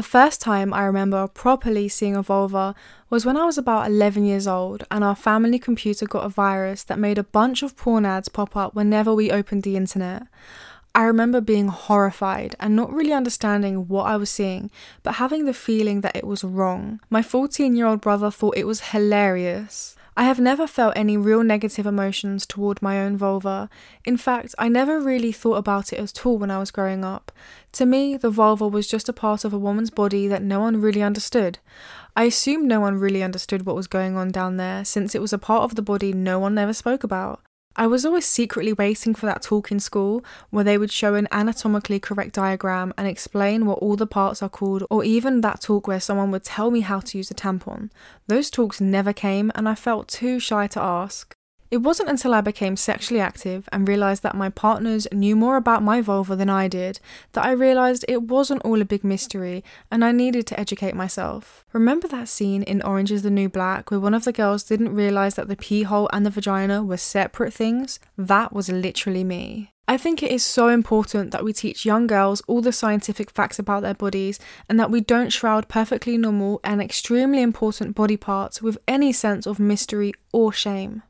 The first time I remember properly seeing a vulva was when I was about 11 years old and our family computer got a virus that made a bunch of porn ads pop up whenever we opened the internet. I remember being horrified and not really understanding what I was seeing, but having the feeling that it was wrong. My 14 year old brother thought it was hilarious. I have never felt any real negative emotions toward my own vulva. In fact, I never really thought about it at all when I was growing up. To me, the vulva was just a part of a woman's body that no one really understood. I assume no one really understood what was going on down there, since it was a part of the body no one ever spoke about. I was always secretly waiting for that talk in school where they would show an anatomically correct diagram and explain what all the parts are called, or even that talk where someone would tell me how to use a tampon. Those talks never came, and I felt too shy to ask. It wasn't until I became sexually active and realised that my partners knew more about my vulva than I did that I realised it wasn't all a big mystery and I needed to educate myself. Remember that scene in Orange is the New Black where one of the girls didn't realise that the pee hole and the vagina were separate things? That was literally me. I think it is so important that we teach young girls all the scientific facts about their bodies and that we don't shroud perfectly normal and extremely important body parts with any sense of mystery or shame.